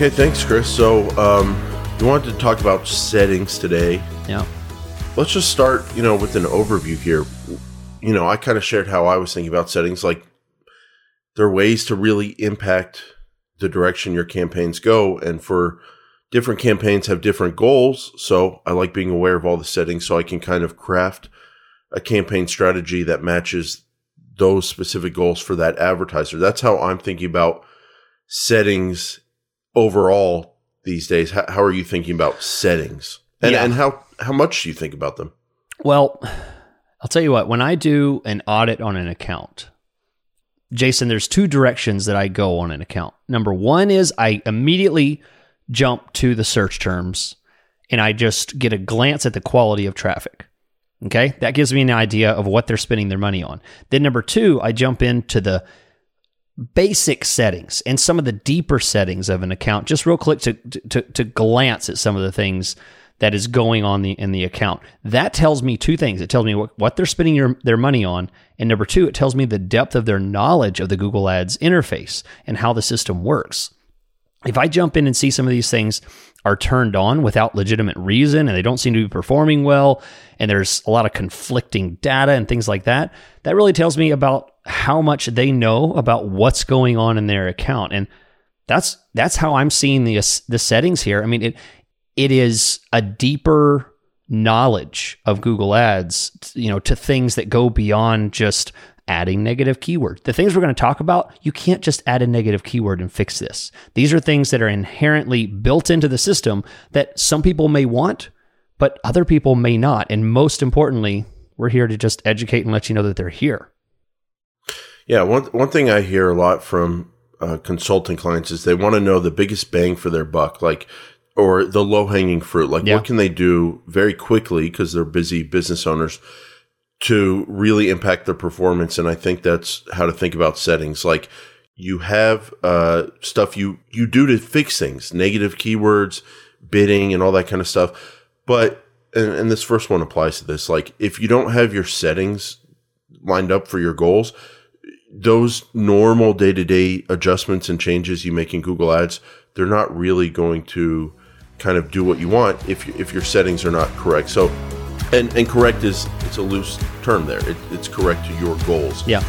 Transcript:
Okay, thanks, Chris. So, um, we wanted to talk about settings today. Yeah. Let's just start, you know, with an overview here. You know, I kind of shared how I was thinking about settings. Like, there are ways to really impact the direction your campaigns go, and for different campaigns have different goals. So, I like being aware of all the settings so I can kind of craft a campaign strategy that matches those specific goals for that advertiser. That's how I'm thinking about settings overall these days. How, how are you thinking about settings? And, Yeah. and how, how much do you think about them? Well, I'll tell you what, when I do an audit on an account, Jason, there's two directions that I go on an account. Number one is I immediately jump to the search terms and I just get a glance at the quality of traffic. Okay. That gives me an idea of what they're spending their money on. Then, number two, I jump into the basic settings and some of the deeper settings of an account, just real quick to, to, to glance at some of the things that is going on the, in the account. That tells me two things. It tells me what, what they're spending your, their money on. And number two, it tells me the depth of their knowledge of the Google Ads interface and how the system works. If I jump in and see some of these things are turned on without legitimate reason and they don't seem to be performing well, and there's a lot of conflicting data and things like that, that really tells me about how much they know about what's going on in their account. And that's that's how I'm seeing the the settings here. I mean, it it is a deeper knowledge of Google Ads, you know, to things that go beyond just adding negative keyword. The things we're going to talk about, you can't just add a negative keyword and fix this. These are things that are inherently built into the system that some people may want, but other people may not. And most importantly, we're here to just educate and let you know that they're here. Yeah, one one thing I hear a lot from uh, consulting clients is they want to know the biggest bang for their buck, like or the low hanging fruit. Like, Yeah. what can they do very quickly because they're busy business owners to really impact their performance? And I think that's how to think about settings. Like, you have uh, stuff you you do to fix things, negative keywords, bidding, and all that kind of stuff. But and, and this first one applies to this. Like, if you don't have your settings lined up for your goals, those normal day to day adjustments and changes you make in Google Ads, they're not really going to kind of do what you want if if your settings are not correct. So, and and correct is it's a loose term there. It, it's correct to your goals. Yeah.